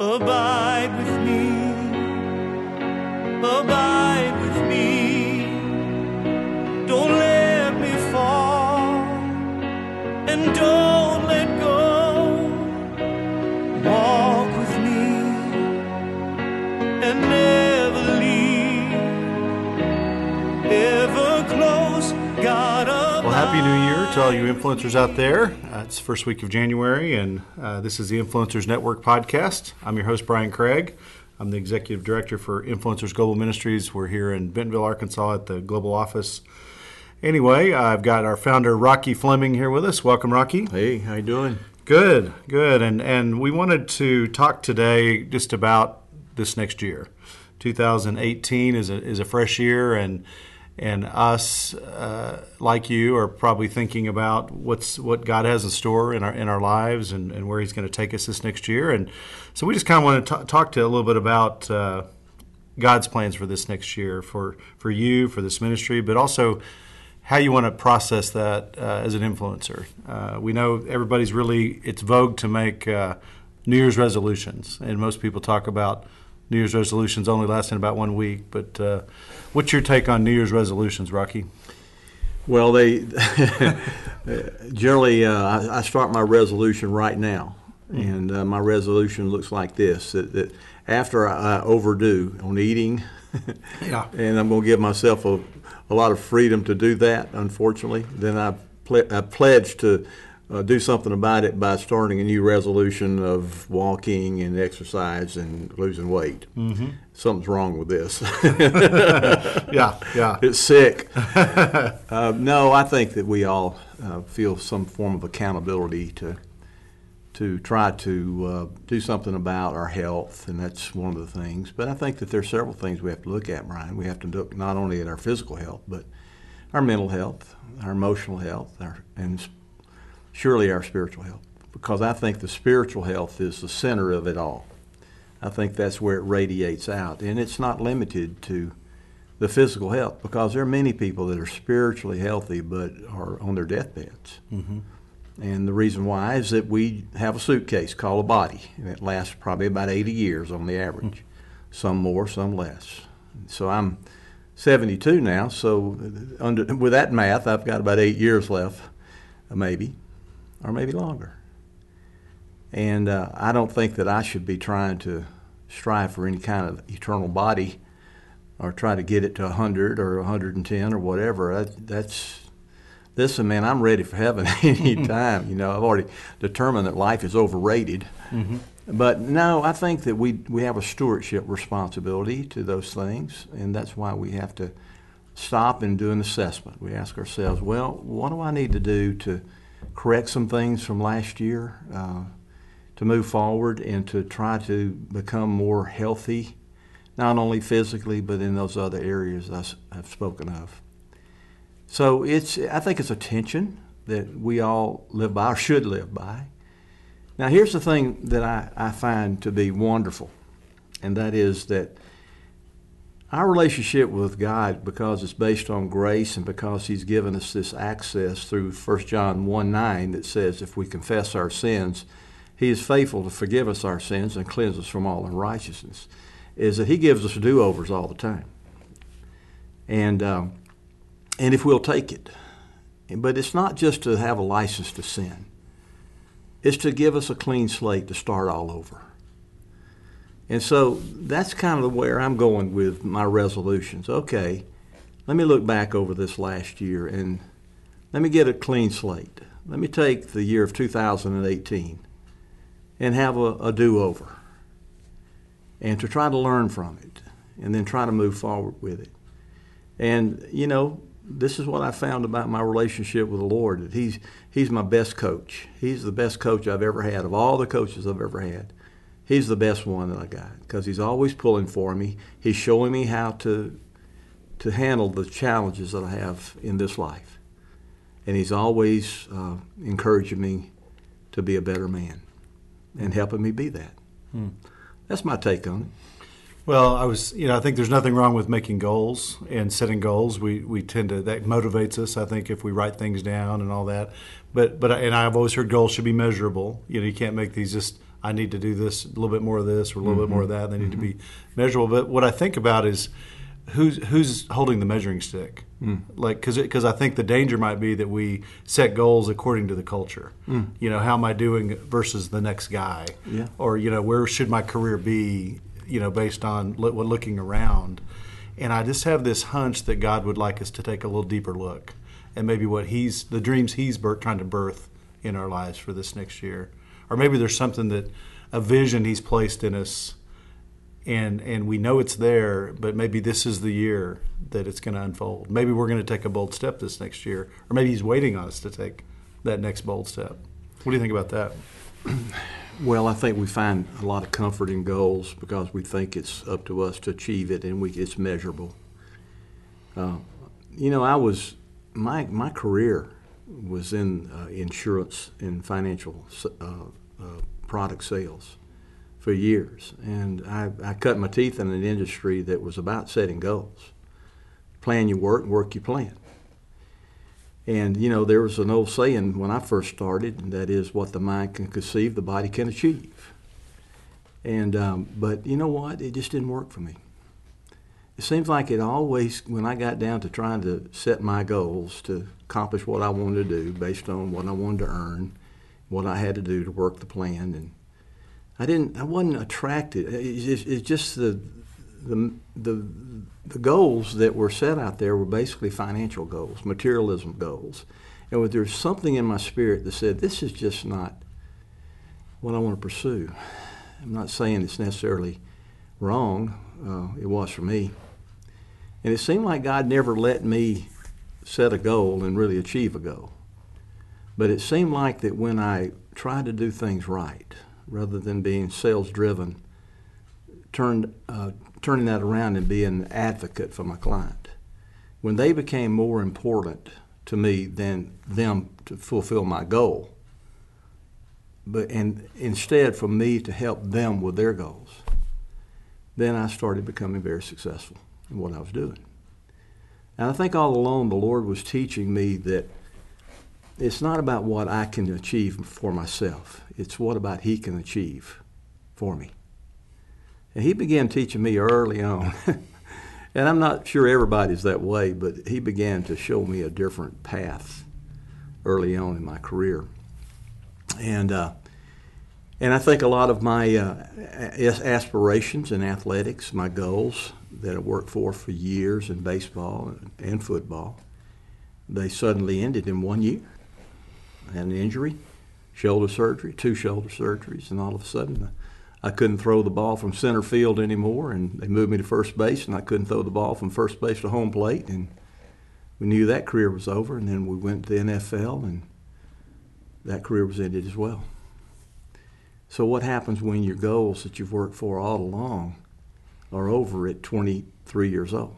Abide with me. Abide with me. Don't let me fall. And don't let go. Walk with me. And never leave. Ever close. God. Well, Happy New Year to all you influencers out there. It's the first week of January, and uh, this is the Influencers Network podcast. I'm your host, Brian Craig. I'm the executive director for Influencers Global Ministries. We're here in Bentonville, Arkansas at the global office. Anyway, I've got our founder, Rocky Fleming, here with us. Welcome, Rocky. Hey, how you doing? Good, good. And and we wanted to talk today just about this next year. 2018 is a is a fresh year, and and us, uh, like you, are probably thinking about what's what God has in store in our in our lives, and, and where He's going to take us this next year. And so we just kind of want to talk to a little bit about. Uh, God's plans for this next year for for you for this ministry, but also how you want to process that uh, as an influencer. Uh, we know everybody's really it's vogue to make uh, New Year's resolutions, and most people talk about New Year's resolutions only lasting about one week. But uh, what's your take on New Year's resolutions, Rocky? Well, they generally uh, I, I start my resolution right now, and uh, my resolution looks like this: that, that after I overdo on eating, Yeah. and I'm going to give myself a, a lot of freedom to do that. Unfortunately, then I, ple- I pledge to uh, do something about it by starting a new resolution of walking and exercise and losing weight. Mm-hmm. Something's wrong with this. Yeah, yeah, it's sick. uh, no, I think that we all uh, feel some form of accountability to to try to uh, do something about our health, and that's one of the things. But I think that there are several things we have to look at, Brian. We have to look not only at our physical health, but our mental health, our emotional health, our, and surely our spiritual health. Because I think the spiritual health is the center of it all. I think that's where it radiates out, and it's not limited to the physical health because there are many people that are spiritually healthy but are on their deathbeds. Mm-hmm. And the reason why is that we have a suitcase called a body, and it lasts probably about 80 years on the average, some more, some less. So I'm 72 now, so under, with that math, I've got about eight years left, maybe, or maybe longer. And uh, I don't think that I should be trying to strive for any kind of eternal body or try to get it to 100 or 110 or whatever. That, that's listen, man. I'm ready for heaven any time. you know, I've already determined that life is overrated. Mm-hmm. But no, I think that we we have a stewardship responsibility to those things, and that's why we have to stop and do an assessment. We ask ourselves, well, what do I need to do to correct some things from last year, uh, to move forward, and to try to become more healthy, not only physically but in those other areas I I've spoken of. So it's I think it's a tension that we all live by or should live by. Now here's the thing that I, I find to be wonderful, and that is that our relationship with God, because it's based on grace and because He's given us this access through 1 John 1 9 that says, if we confess our sins, He is faithful to forgive us our sins and cleanse us from all unrighteousness, is that He gives us do overs all the time. And, um, and if we'll take it. But it's not just to have a license to sin, it's to give us a clean slate to start all over. And so that's kind of where I'm going with my resolutions. Okay, let me look back over this last year and let me get a clean slate. Let me take the year of 2018 and have a, a do over and to try to learn from it and then try to move forward with it. And, you know, this is what I found about my relationship with the Lord that He's, he's my best coach. He's the best coach I've ever had. Of all the coaches I've ever had, He's the best one that I got because He's always pulling for me. He's showing me how to, to handle the challenges that I have in this life. And He's always uh, encouraging me to be a better man and helping me be that. That's my take on it. Well, I was, you know, I think there's nothing wrong with making goals and setting goals. We we tend to that motivates us. I think if we write things down and all that. But but and I've always heard goals should be measurable. You know, you can't make these just I need to do this a little bit more of this or a little bit more of mm-hmm. that. They need to be mm-hmm. measurable. But what I think about is who's who's holding the measuring stick. Mm. Like because because I think the danger might be that we set goals according to the culture. Mm. You know, how am I doing versus the next guy? Yeah. Or you know, where should my career be? You know, based on lo- looking around. And I just have this hunch that God would like us to take a little deeper look, and maybe what He's the dreams He's bir- trying to birth in our lives for this next year, or maybe there's something that a vision He's placed in us, and and we know it's there, but maybe this is the year that it's going to unfold. Maybe we're going to take a bold step this next year, or maybe He's waiting on us to take that next bold step. What do you think about that? Well, I think we find a lot of comfort in goals because we think it's up to us to achieve it and we, it's measurable. Uh, you know, I was my my career was in uh, insurance and financial uh, uh, product sales for years, and I, I cut my teeth in an industry that was about setting goals. Plan your work, work your plan. And you know, there was an old saying when I first started, and that is, "What the mind can conceive, the body can achieve." And um, but you know what? It just didn't work for me. It seems like it always, when I got down to trying to set my goals to accomplish what I wanted to do based on what I wanted to earn, what I had to do to work the plan, and I didn't, I wasn't attracted. It's just, it's just the, the, the, the goals that were set out there were basically financial goals, materialism goals. And there was something in my spirit that said, this is just not what I want to pursue. I'm not saying it's necessarily wrong. Uh, it was for me. And it seemed like God never let me set a goal and really achieve a goal. But it seemed like that when I tried to do things right, rather than being sales driven, turned, uh, turning that around and being an advocate for my client, when they became more important to me than them to fulfill my goal, but and instead for me to help them with their goals, then I started becoming very successful in what I was doing. And I think all along the Lord was teaching me that it's not about what I can achieve for myself. It's what about He can achieve for me. And He began teaching me early on. and I'm not sure everybody's that way, but He began to show me a different path early on in my career. And uh, and I think a lot of my uh, aspirations in athletics, my goals that I worked for for years in baseball and football, they suddenly ended in one year. I had an injury, shoulder surgery, two shoulder surgeries, and all of a sudden uh, I couldn't throw the ball from center field anymore, and they moved me to first base, and I couldn't throw the ball from first base to home plate, and we knew that career was over, and then we went to the NFL, and that career was ended as well. So what happens when your goals that you've worked for all along are over at 23 years old?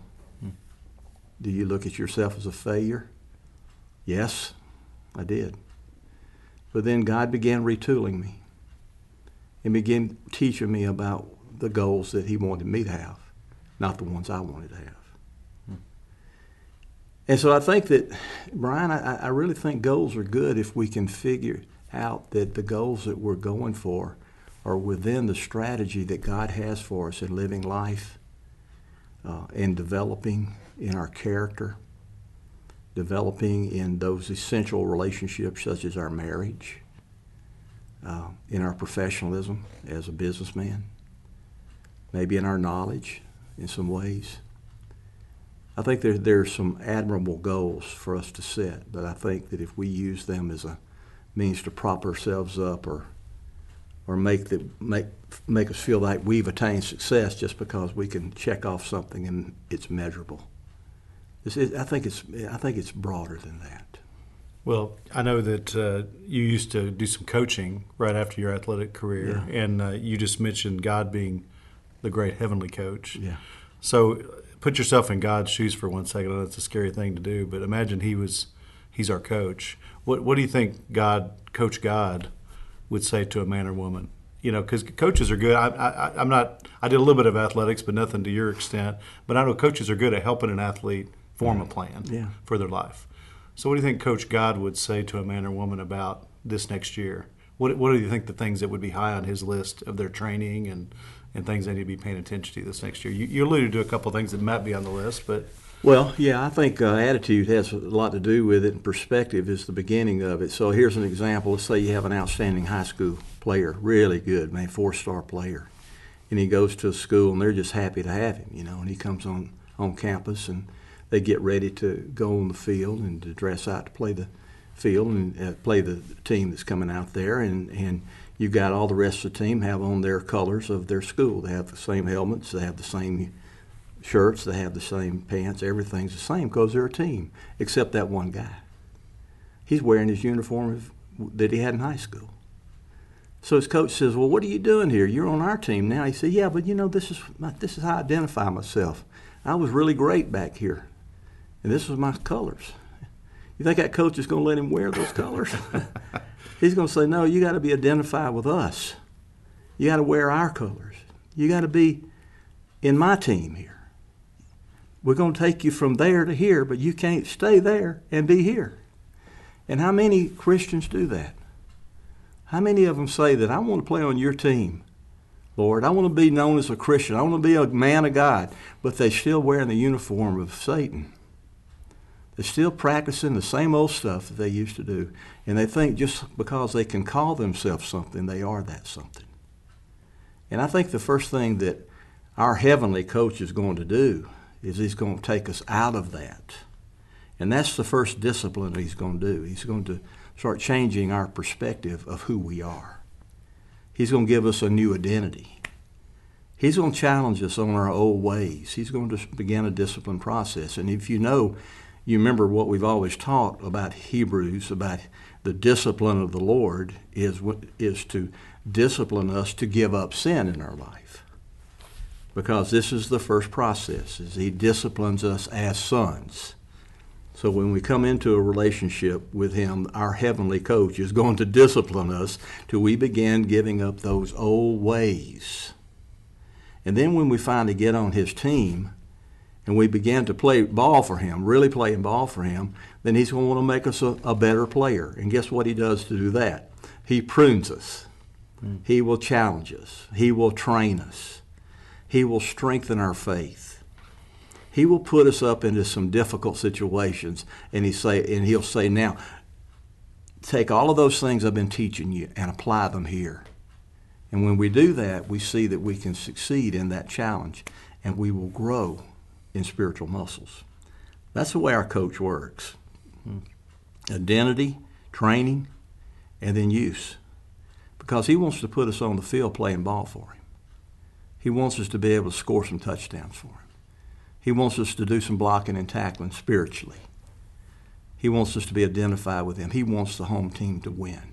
Do you look at yourself as a failure? Yes, I did. But then God began retooling me and began teaching me about the goals that He wanted me to have, not the ones I wanted to have. And so I think that, Brian, I, I really think goals are good if we can figure out that the goals that we're going for are within the strategy that God has for us in living life, uh, in developing in our character, developing in those essential relationships such as our marriage, uh, in our professionalism as a businessman, maybe in our knowledge in some ways. I think there, are some admirable goals for us to set, but I think that if we use them as a means to prop ourselves up or or make the make make us feel like we've attained success just because we can check off something and it's measurable. This is, I think it's I think it's broader than that. Well, I know that uh, you used to do some coaching right after your athletic career, Yeah. and uh, you just mentioned God being the great heavenly coach. Yeah. So put yourself in God's shoes for one second. I know it's a scary thing to do, but imagine He was He's our coach. What What do you think God, Coach God, would say to a man or woman? You know, because coaches are good. I, I, I'm not. I did a little bit of athletics, but nothing to your extent. But I know coaches are good at helping an athlete form a plan Yeah. for their life. So, what do you think Coach God would say to a man or woman about this next year? What what do you think the things that would be high on his list of their training and and things they need to be paying attention to this next year? You, you alluded to a couple of things that might be on the list, but Well, yeah, I think uh, attitude has a lot to do with it, and perspective is the beginning of it. So here's an example. Let's say you have an outstanding high school player, really good, man, four star player, and he goes to a school and they're just happy to have him, you know, and he comes on, on campus and they get ready to go on the field and to dress out to play the field and uh, play the team that's coming out there, and, and you've got all the rest of the team have on their colors of their school. They have the same helmets, they have the same shirts, they have the same pants, everything's the same because they're a team, except that one guy. He's wearing his uniform that he had in high school. So his coach says, "Well, what are you doing here? You're on our team now." He said, "Yeah, but you know this is my, this is how I identify myself. I was really great back here, and this was my colors." You think that coach is going to let him wear those colors? He's going to say, "No, you got to be identified with us. You got to wear our colors. You got to be in my team here." We're going to take you from there to here, but you can't stay there and be here. And how many Christians do that? How many of them say that I want to play on your team, Lord? I want to be known as a Christian. I want to be a man of God, but they're still wearing the uniform of Satan. They're still practicing the same old stuff that they used to do. And they think just because they can call themselves something, they are that something. And I think the first thing that our heavenly coach is going to do is he's going to take us out of that. And that's the first discipline he's going to do. He's going to start changing our perspective of who we are. He's going to give us a new identity. He's going to challenge us on our old ways. He's going to begin a discipline process. And if you know, you remember what we've always taught about Hebrews, about the discipline of the Lord is, is to discipline us to give up sin in our life. Because this is the first process, is he disciplines us as sons. So when we come into a relationship with him, our heavenly coach is going to discipline us till we begin giving up those old ways. And then when we finally get on his team and we begin to play ball for him, really playing ball for him, then he's going to want to make us a, a better player. And guess what he does to do that? He prunes us. Mm. He will challenge us. He will train us. He will strengthen our faith. He will put us up into some difficult situations, and he say, and he'll say, "Now, take all of those things I've been teaching you and apply them here." And when we do that, we see that we can succeed in that challenge, and we will grow in spiritual muscles. That's the way our coach works. Identity, training, and then use. Because he wants to put us on the field playing ball for him. He wants us to be able to score some touchdowns for him. He wants us to do some blocking and tackling spiritually. He wants us to be identified with him. He wants the home team to win.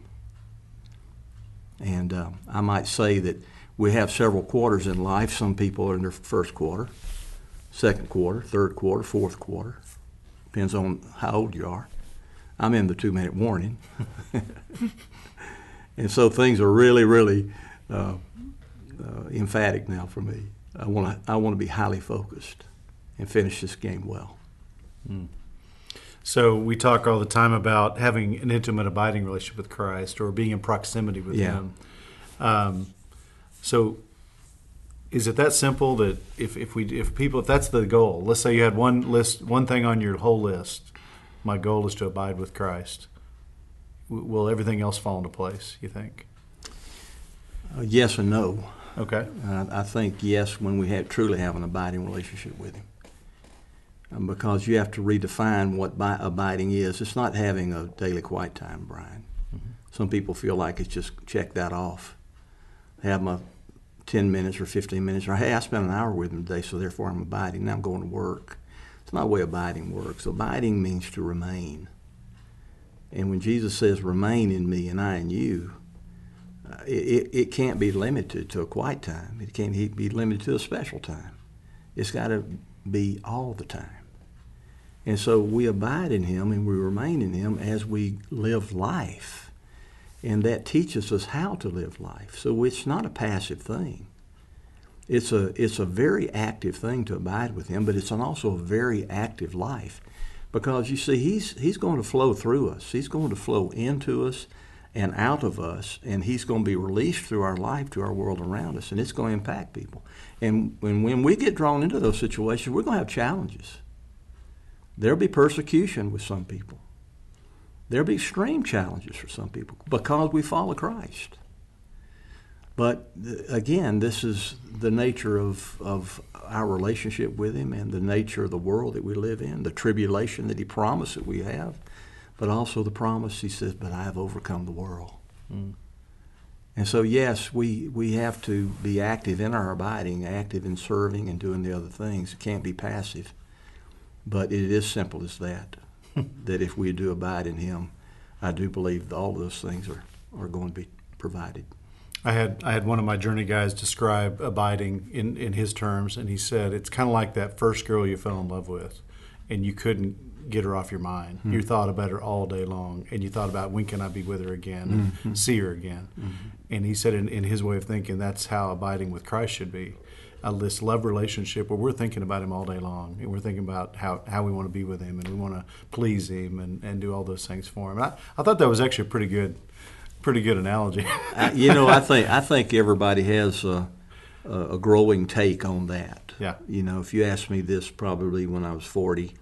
And uh, I might say that we have several quarters in life. Some people are in their first quarter, second quarter, third quarter, fourth quarter. Depends on how old you are. I'm in the two minute warning. and so things are really, really uh, uh, emphatic now for me. I want to I want to be highly focused and finish this game well. Mm. So we talk all the time about having an intimate, abiding relationship with Christ, or being in proximity with Yeah. Him. Um, so, is it that simple that if, if we if people if that's the goal, let's say you had one list, one thing on your whole list, my goal is to abide with Christ. W- Will everything else fall into place? You think? Uh, yes and no. Okay. I think yes when we have, truly have an abiding relationship with Him. Um, because you have to redefine what bi- abiding is. It's not having a daily quiet time, Brian. Some people feel like it's just check that off. Have my 10 minutes or 15 minutes, or hey, I spent an hour with him today, so therefore I'm abiding. Now I'm going to work. It's not the way abiding works. Abiding means to remain. And when Jesus says, remain in me and I in you, Uh, it, it, it can't be limited to a quiet time. It can't be limited to a special time. It's got to be all the time. And so we abide in Him and we remain in Him as we live life. And that teaches us how to live life. So it's not a passive thing. It's a, it's a very active thing to abide with Him, but it's also a very active life. Because you see, He's, he's going to flow through us, He's going to flow into us and out of us, and He's going to be released through our life to our world around us, and it's going to impact people. And when, when we get drawn into those situations, we're going to have challenges. There'll be persecution with some people. There'll be extreme challenges for some people because we follow Christ. But again, this is the nature of, of our relationship with Him and the nature of the world that we live in, the tribulation that He promised that we have, but also the promise He says, But I have overcome the world. Mm. And so, yes, we, we have to be active in our abiding, active in serving and doing the other things. It can't be passive. But it is simple as that, that if we do abide in Him, I do believe all those things are, are going to be provided. I had I had one of my journey guys describe abiding in, in his terms, and he said it's kind of like that first girl you fell in love with, and you couldn't get her off your mind. Mm-hmm. You thought about her all day long, and you thought about when can I be with her again, and mm-hmm. see her again. Mm-hmm. And he said, in, in his way of thinking, that's how abiding with Christ should be. Uh, this love relationship where we're thinking about him all day long and we're thinking about how, how we want to be with him and we want to please him and, and do all those things for him. I, I thought that was actually a pretty good pretty good analogy. I, you know, I think I think everybody has a, a, growing take on that. Yeah. You know, if you asked me this probably when I was 40,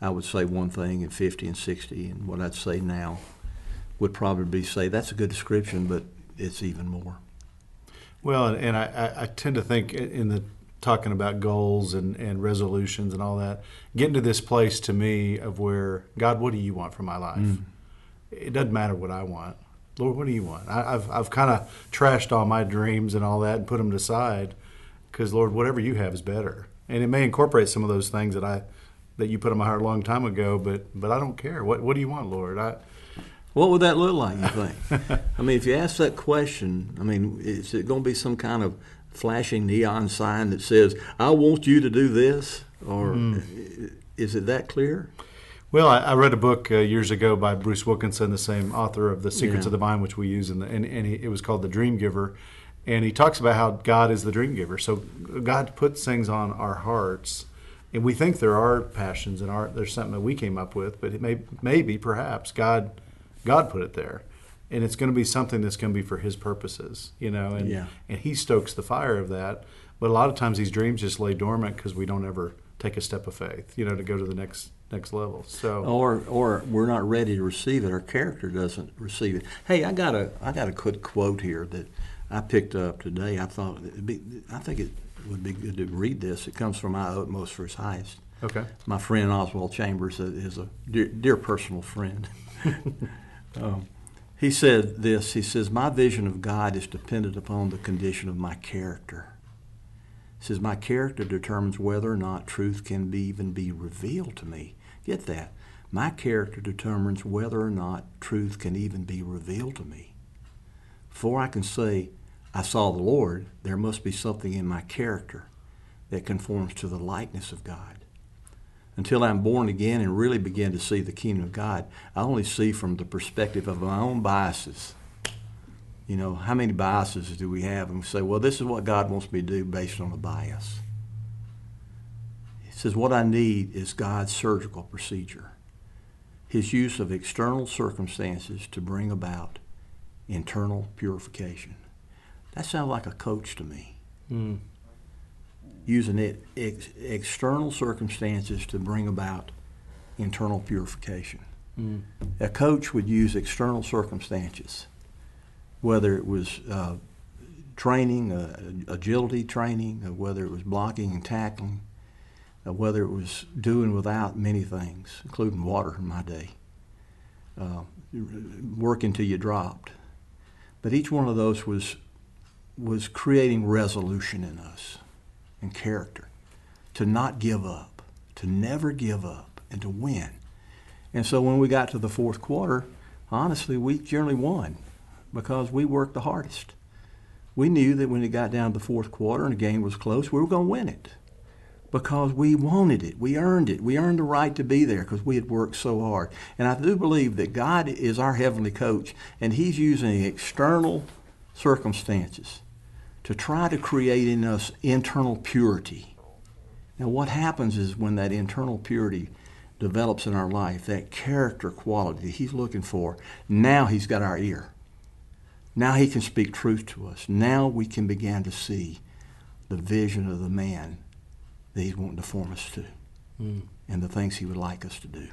I would say one thing, and 50 and 60, and what I'd say now would probably be say that's a good description, but it's even more. Well, and I, I tend to think in the talking about goals and, and resolutions and all that, getting to this place to me of where, God, what do you want for my life? Mm. It doesn't matter what I want. Lord, what do you want? I, have I've kind of trashed all my dreams and all that and put them aside because Lord, whatever you have is better. And it may incorporate some of those things that I that you put in my heart a long time ago, but but I don't care. What what do you want, Lord? I what would that look like? You think? I mean, if you ask that question, I mean, is it going to be some kind of flashing neon sign that says, "I want you to do this," or mm. is it that clear? Well, I, I, read a book uh, years ago by Bruce Wilkinson, the same author of The Secrets yeah. of the Vine, which we use, in the, and, and he, it was called The Dream Giver. And he talks about how God is the dream giver. So God puts things on our hearts, and we think there are passions and art. There's something that we came up with, but it may, maybe, perhaps, God, God put it there, and it's going to be something that's going to be for His purposes, you know. And yeah. and He stokes the fire of that. But a lot of times these dreams just lay dormant because we don't ever take a step of faith, you know, to go to the next next level. So or or we're not ready to receive it. Our character doesn't receive it. Hey, I got a I got a good quote here that I picked up today. I thought be, I think it would be good to read this. It comes from my utmost for his highest. Okay. My friend Oswald Chambers is a dear, dear personal friend. um, he said this. He says, "My vision of God is dependent upon the condition of my character." He says, "My character determines whether or not truth can be, even be revealed to me." Get that. My character determines whether or not truth can even be revealed to me. Before I can say, I saw the Lord, there must be something in my character that conforms to the likeness of God. Until I'm born again and really begin to see the kingdom of God, I only see from the perspective of my own biases. You know, how many biases do we have? And we say, well, this is what God wants me to do based on a bias He says, What I need is God's surgical procedure, his use of external circumstances to bring about internal purification. That sounds like a coach to me. Mm. Using it, ex- external circumstances to bring about internal purification. Mm. A coach would use external circumstances, whether it was uh, training, uh, agility training, uh, whether it was blocking and tackling, whether it was doing without many things, including water in my day, uh, working till you dropped. But each one of those was, was creating resolution in us and character to not give up, to never give up, and to win. And so when we got to the fourth quarter, honestly, we generally won because we worked the hardest. We knew that when it got down to the fourth quarter and the game was close, we were going to win it because we wanted it. We earned it. We earned the right to be there because we had worked so hard. And I do believe that God is our heavenly coach, and He's using external circumstances to try to create in us internal purity. Now, what happens is when that internal purity develops in our life, that character quality that He's looking for, now He's got our ear. Now he can speak truth to us. Now we can begin to see the vision of the man that he's wanting to form us to hmm. and the things he would like us to do.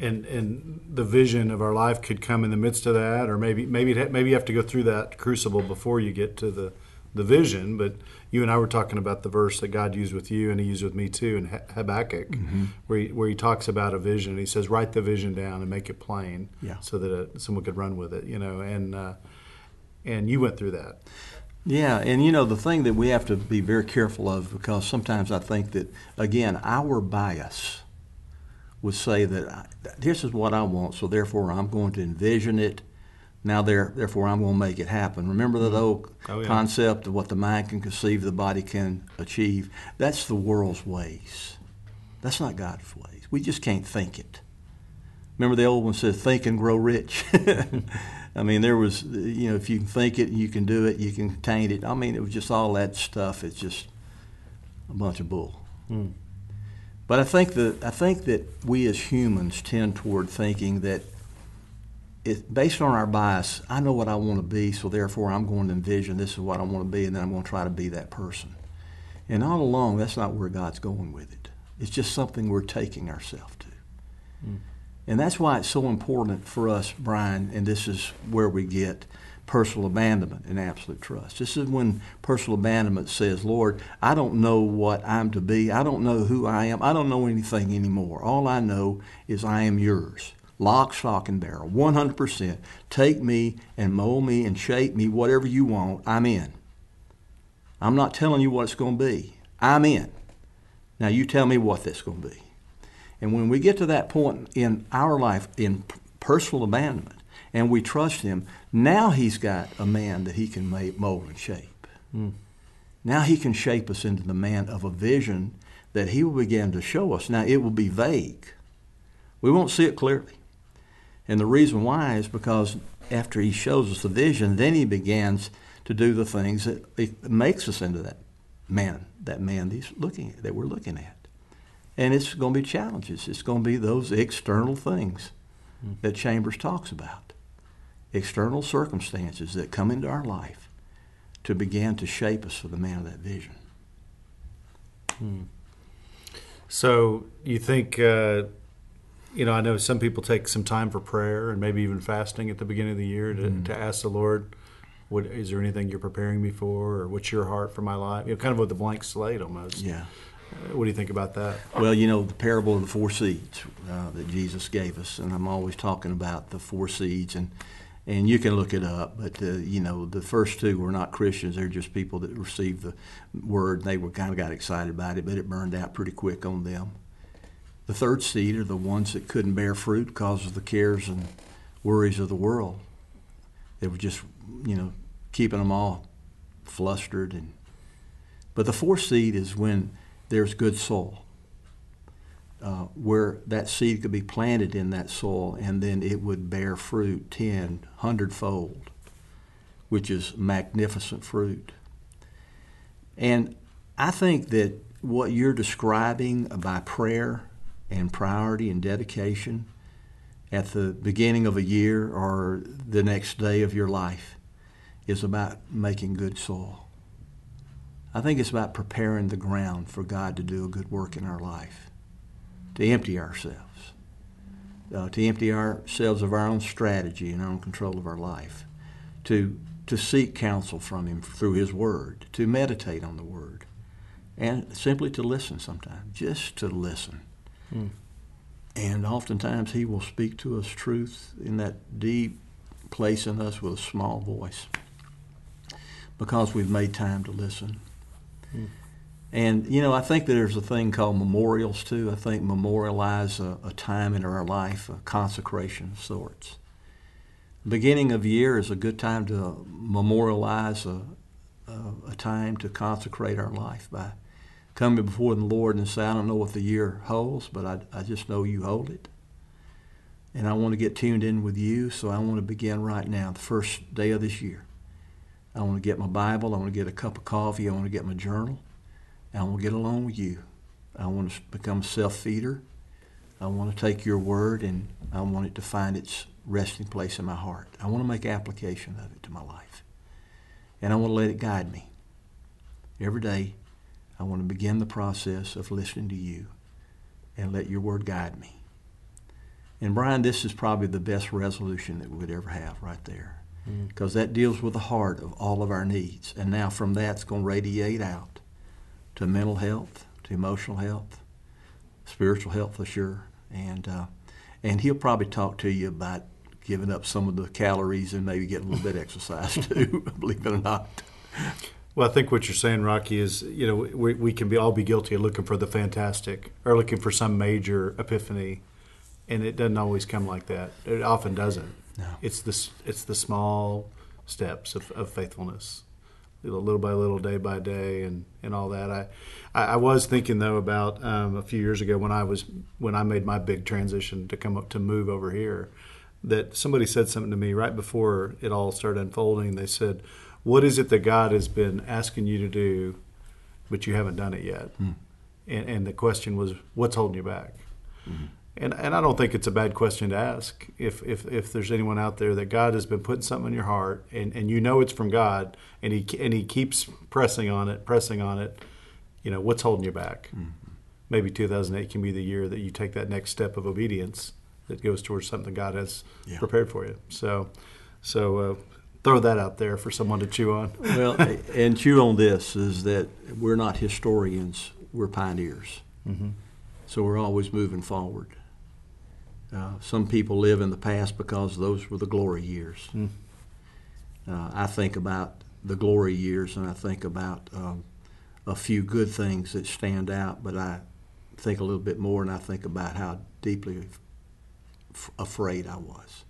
And and the vision of our life could come in the midst of that, or maybe maybe it, maybe you have to go through that crucible before you get to the the vision. But you and I were talking about the verse that God used with you, and He used with me too, in Ha- Habakkuk, where he, where He talks about a vision. He says, "Write the vision down and make it plain, Yeah. so that uh, someone could run with it." You know, and uh, and you went through that. Yeah, and you know, the thing that we have to be very careful of, because sometimes I think that, again, our bias would say that I, this is what I want, so therefore I'm going to envision it. Now, there, therefore, I'm going to make it happen. Remember that mm-hmm. old Oh, yeah. concept of what the mind can conceive, the body can achieve? That's the world's ways. That's not God's ways. We just can't think it. Remember the old one says, "Think and grow rich." I mean, there was, you know, if you can think it, you can do it, you can attain it. I mean, it was just all that stuff. It's just a bunch of bull. Hmm. But I think that I think that we as humans tend toward thinking that it, based on our bias, I know what I want to be, so therefore I'm going to envision this is what I want to be, and then I'm going to try to be that person. And all along, that's not where God's going with it. It's just something we're taking ourselves to. Hmm. And that's why it's so important for us, Brian, and this is where we get personal abandonment and absolute trust. This is when personal abandonment says, Lord, I don't know what I'm to be. I don't know who I am. I don't know anything anymore. All I know is I am yours. Lock, stock, and barrel, 100%. Take me and mold me and shape me, whatever you want, I'm in. I'm not telling you what it's going to be. I'm in. Now you tell me what that's going to be. And when we get to that point in our life, in personal abandonment, and we trust Him, now He's got a man that He can make, mold and shape. Hmm. Now He can shape us into the man of a vision that He will begin to show us. Now it will be vague. We won't see it clearly. And the reason why is because after He shows us the vision, then He begins to do the things that makes us into that man, that man that He's looking that we're looking at. And it's going to be challenges. It's going to be those external things hmm. that Chambers talks about. External circumstances that come into our life to begin to shape us for the man of that vision. So you think, uh, you know, I know some people take some time for prayer and maybe even fasting at the beginning of the year to, to ask the Lord, what is there anything you're preparing me for, or what's your heart for my life? You know, kind of with a blank slate almost. Yeah. Uh, What do you think about that? Well, you know, the parable of the four seeds uh, that Jesus gave us, and I'm always talking about the four seeds, and and you can look it up. But uh, you know, the first two were not Christians; they're just people that received the word. And they were kind of got excited about it, but it burned out pretty quick on them. The third seed are the ones that couldn't bear fruit because of the cares and worries of the world. They were just, you know, keeping them all flustered and. But the fourth seed is when there's good soil uh, where that seed could be planted in that soil and then it would bear fruit 10, 100 fold, which is magnificent fruit. And I think that what you're describing by prayer and priority and dedication at the beginning of a year or the next day of your life is about making good soil. I think it's about preparing the ground for God to do a good work in our life, to empty ourselves, uh, to empty ourselves of our own strategy and our own control of our life, to to seek counsel from Him through His Word, to meditate on the Word, and simply to listen sometimes, just to listen. And oftentimes He will speak to us truth in that deep place in us with a small voice because we've made time to listen. And you know, I think that there's a thing called memorials too. I think memorialize a, a time in our life, a consecration of sorts. Beginning of year is a good time to memorialize a, a, a time to consecrate our life by coming before the Lord and say, I don't know what the year holds, but I, I just know you hold it. And I want to get tuned in with you, so I want to begin right now, the first day of this year. I want to get my Bible. I want to get a cup of coffee. I want to get my journal. I want to get along with you. I want to become a self feeder. I want to take your word and I want it to find its resting place in my heart. I want to make application of it to my life. And I want to let it guide me. Every day, I want to begin the process of listening to you and let your word guide me. And Brian, this is probably the best resolution that we would ever have right there. Mm. Because that deals with the heart of all of our needs. And now from that, it's going to radiate out to mental health, to emotional health, spiritual health for sure. And, uh, and he'll probably talk to you about giving up some of the calories and maybe getting a little bit of exercise too, believe it or not. Well, I think what you're saying, Rocky, is you know we, we can be all be guilty of looking for the fantastic or looking for some major epiphany, and it doesn't always come like that. It often doesn't. No. It's the it's the small steps of, of faithfulness, little, by little, day by day, and, and all that. I, I I was thinking though about um, a few years ago when I was when I made my big transition to come up to move over here, that somebody said something to me right before it all started unfolding. They said, "What is it that God has been asking you to do, but you haven't done it yet?" And, and the question was, "What's holding you back?" And, and I don't think it's a bad question to ask. If, if, if there's anyone out there that God has been putting something in your heart and, and you know it's from God and he, and he keeps pressing on it, pressing on it, you know, what's holding you back? Maybe 2008 can be the year that you take that next step of obedience that goes towards something God has Yeah. prepared for you. So, so uh, throw that out there for someone to chew on. Well, and chew on this is that we're not historians, we're pioneers. So we're always moving forward. Uh, some people live in the past because those were the glory years. Uh, I think about the glory years and I think about um, a few good things that stand out, but I think a little bit more and I think about how deeply f- afraid I was.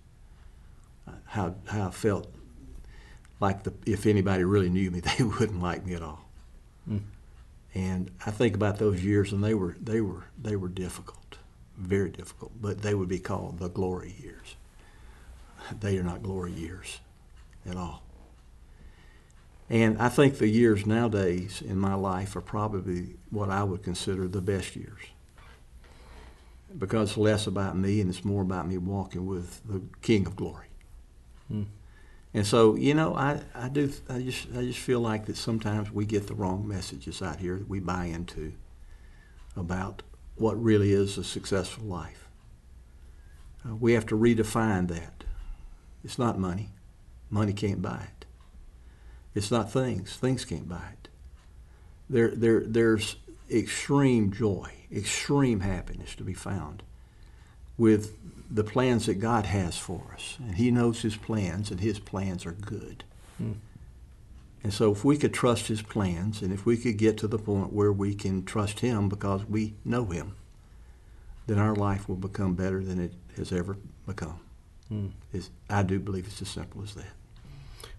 Uh, How, how I felt like the, if anybody really knew me, they wouldn't like me at all. And I think about those years, and they were they were they were difficult, very difficult. But they would be called the glory years. They are not glory years, at all. And I think the years nowadays in my life are probably what I would consider the best years. Because it's less about me and it's more about me walking with the King of Glory. Hmm. And so, you know, I, I do I just I just feel like that sometimes we get the wrong messages out here that we buy into about what really is a successful life. Uh, we have to redefine that. It's not money. Money can't buy it. It's not things. Things can't buy it. There, there, there's extreme joy, extreme happiness to be found with the plans that God has for us. And He knows His plans, and His plans are good. And so, if we could trust His plans, and if we could get to the point where we can trust Him because we know Him, then our life will become better than it has ever become. Hmm. It's, I do believe it's as simple as that.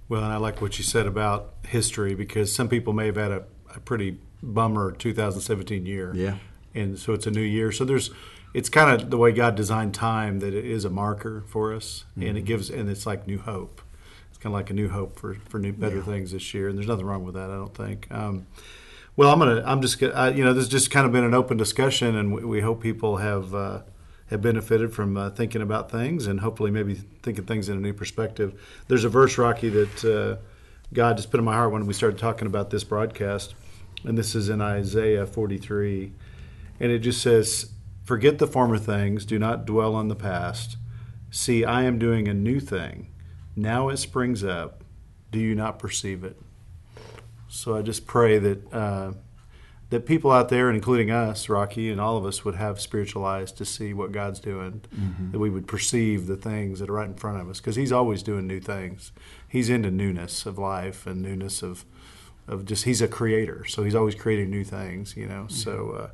Well, and I like what you said about history because some people may have had a, a pretty bummer 2017 year. Yeah. And so it's a new year. So there's, it's kind of the way God designed time that it is a marker for us, and it mm-hmm. gives, and it's like new hope. Kind of like a new hope for for new better Yeah. things this year, and there's nothing wrong with that. I don't think. Um, well, I'm gonna, I'm just, uh, you know, this has just kind of been an open discussion, and we, we hope people have. Uh, have benefited from uh, thinking about things and hopefully maybe thinking things in a new perspective. There's a verse, Rocky, that uh, God just put in my heart when we started talking about this broadcast, and this is in Isaiah 43, and it just says, "Forget the former things; do not dwell on the past. See, I am doing a new thing. Now it springs up. Do you not perceive it?" So I just pray that uh, that people out there, including us, Rocky, and all of us, would have spiritual eyes to see what God's doing. That we would perceive the things that are right in front of us, because He's always doing new things. He's into newness of life and newness of of just. He's a creator, so He's always creating new things. You know, so. Uh,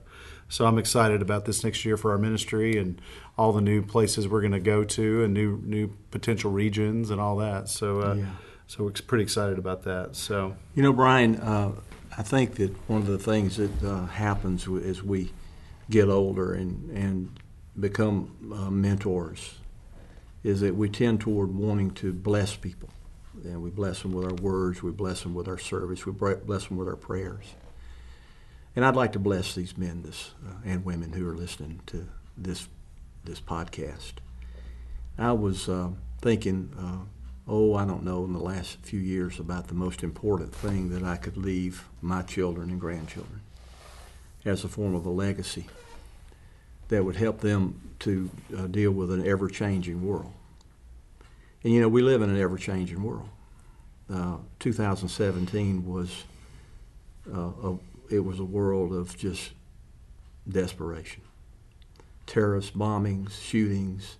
so I'm excited about this next year for our ministry and all the new places we're going to go to and new new potential regions and all that. So uh, Yeah. so we're pretty excited about that. So You know, Brian, uh, I think that one of the things that uh, happens as we get older and, and become uh, mentors is that we tend toward wanting to bless people. And we bless them with our words, we bless them with our service, we bless them with our prayers. And I'd like to bless these men this, uh, and women who are listening to this, this podcast. I was uh, thinking, uh, oh, I don't know, in the last few years about the most important thing that I could leave my children and grandchildren as a form of a legacy that would help them to uh, deal with an ever changing world. And you know, we live in an ever changing world. Uh, 2017 was uh, a, it was a world of just desperation, terrorist bombings, shootings,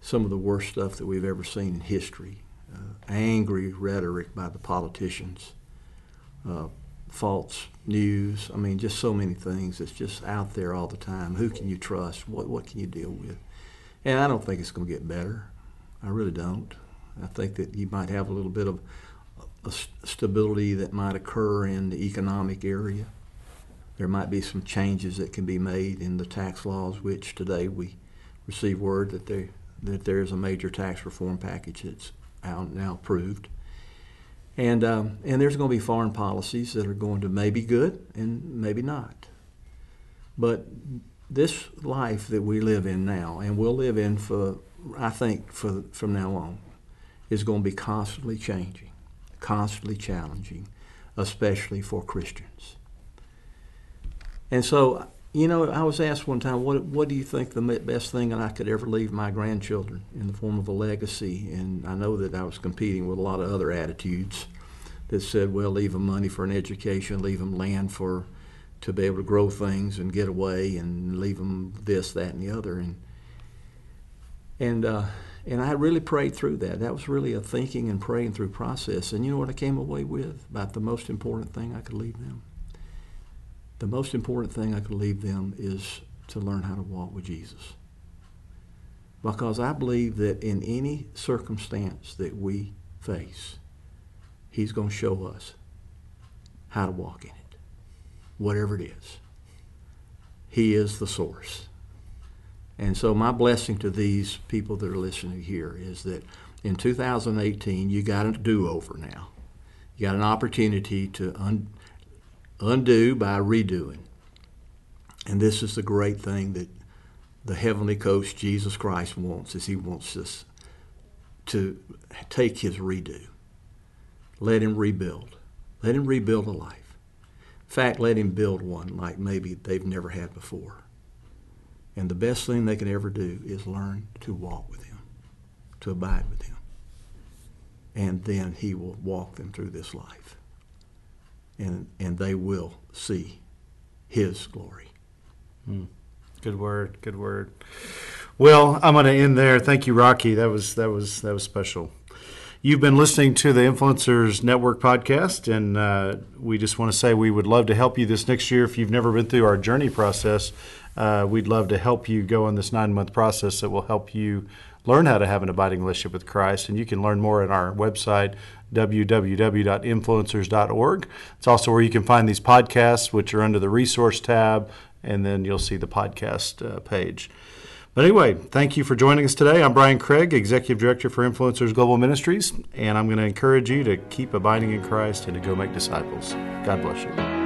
some of the worst stuff that we've ever seen in history. Uh, angry rhetoric by the politicians, uh, false news. I mean, just so many things that's just out there all the time. Who can you trust? What what can you deal with? And I don't think it's going to get better. I really don't. I think that you might have a little bit of a stability that might occur in the economic area. There might be some changes that can be made in the tax laws, which today we receive word that there that there is a major tax reform package that's out now approved. And um, and there's going to be foreign policies that are going to maybe good and maybe not. But this life that we live in now, and we'll live in for, I think, for from now on, is going to be constantly changing, constantly challenging, especially for Christians. And so, you know, I was asked one time, what, what do you think the best thing that I could ever leave my grandchildren in the form of a legacy? And I know that I was competing with a lot of other attitudes that said, well, leave them money for an education, leave them land for to be able to grow things and get away, and leave them this, that, and the other. And and uh, and I really prayed through that. That was really a thinking and praying through process. And you know what I came away with about the most important thing I could leave them? The most important thing I could leave them is to learn how to walk with Jesus. Because I believe that in any circumstance that we face, He's going to show us how to walk in it, whatever it is. He is the source. And so, my blessing to these people that are listening here is that in 2018, you got a do over now. You got an opportunity to un- undo by redoing. And this is the great thing that the heavenly coach, Jesus Christ, wants, is he wants us to take his redo. Let him rebuild. Let him rebuild a life. In fact, let him build one like maybe they've never had before. And the best thing they can ever do is learn to walk with Him, to abide with Him. And then He will walk them through this life. And, and they will see His glory. Mm. Good word. Good word. Well, I'm going to end there. Thank you, Rocky. That was that was that was special. You've been listening to the Influencers Network podcast, and uh, we just want to say we would love to help you this next year if you've never been through our journey process uh, we'd love to help you go on this nine month process that will help you learn how to have an abiding relationship with Christ. And you can learn more at our website, www.influencers.org. It's also where you can find these podcasts, which are under the resource tab, and then you'll see the podcast uh, page. But anyway, thank you for joining us today. I'm Brian Craig, Executive Director for Influencers Global Ministries, and I'm going to encourage you to keep abiding in Christ and to go make disciples. God bless you.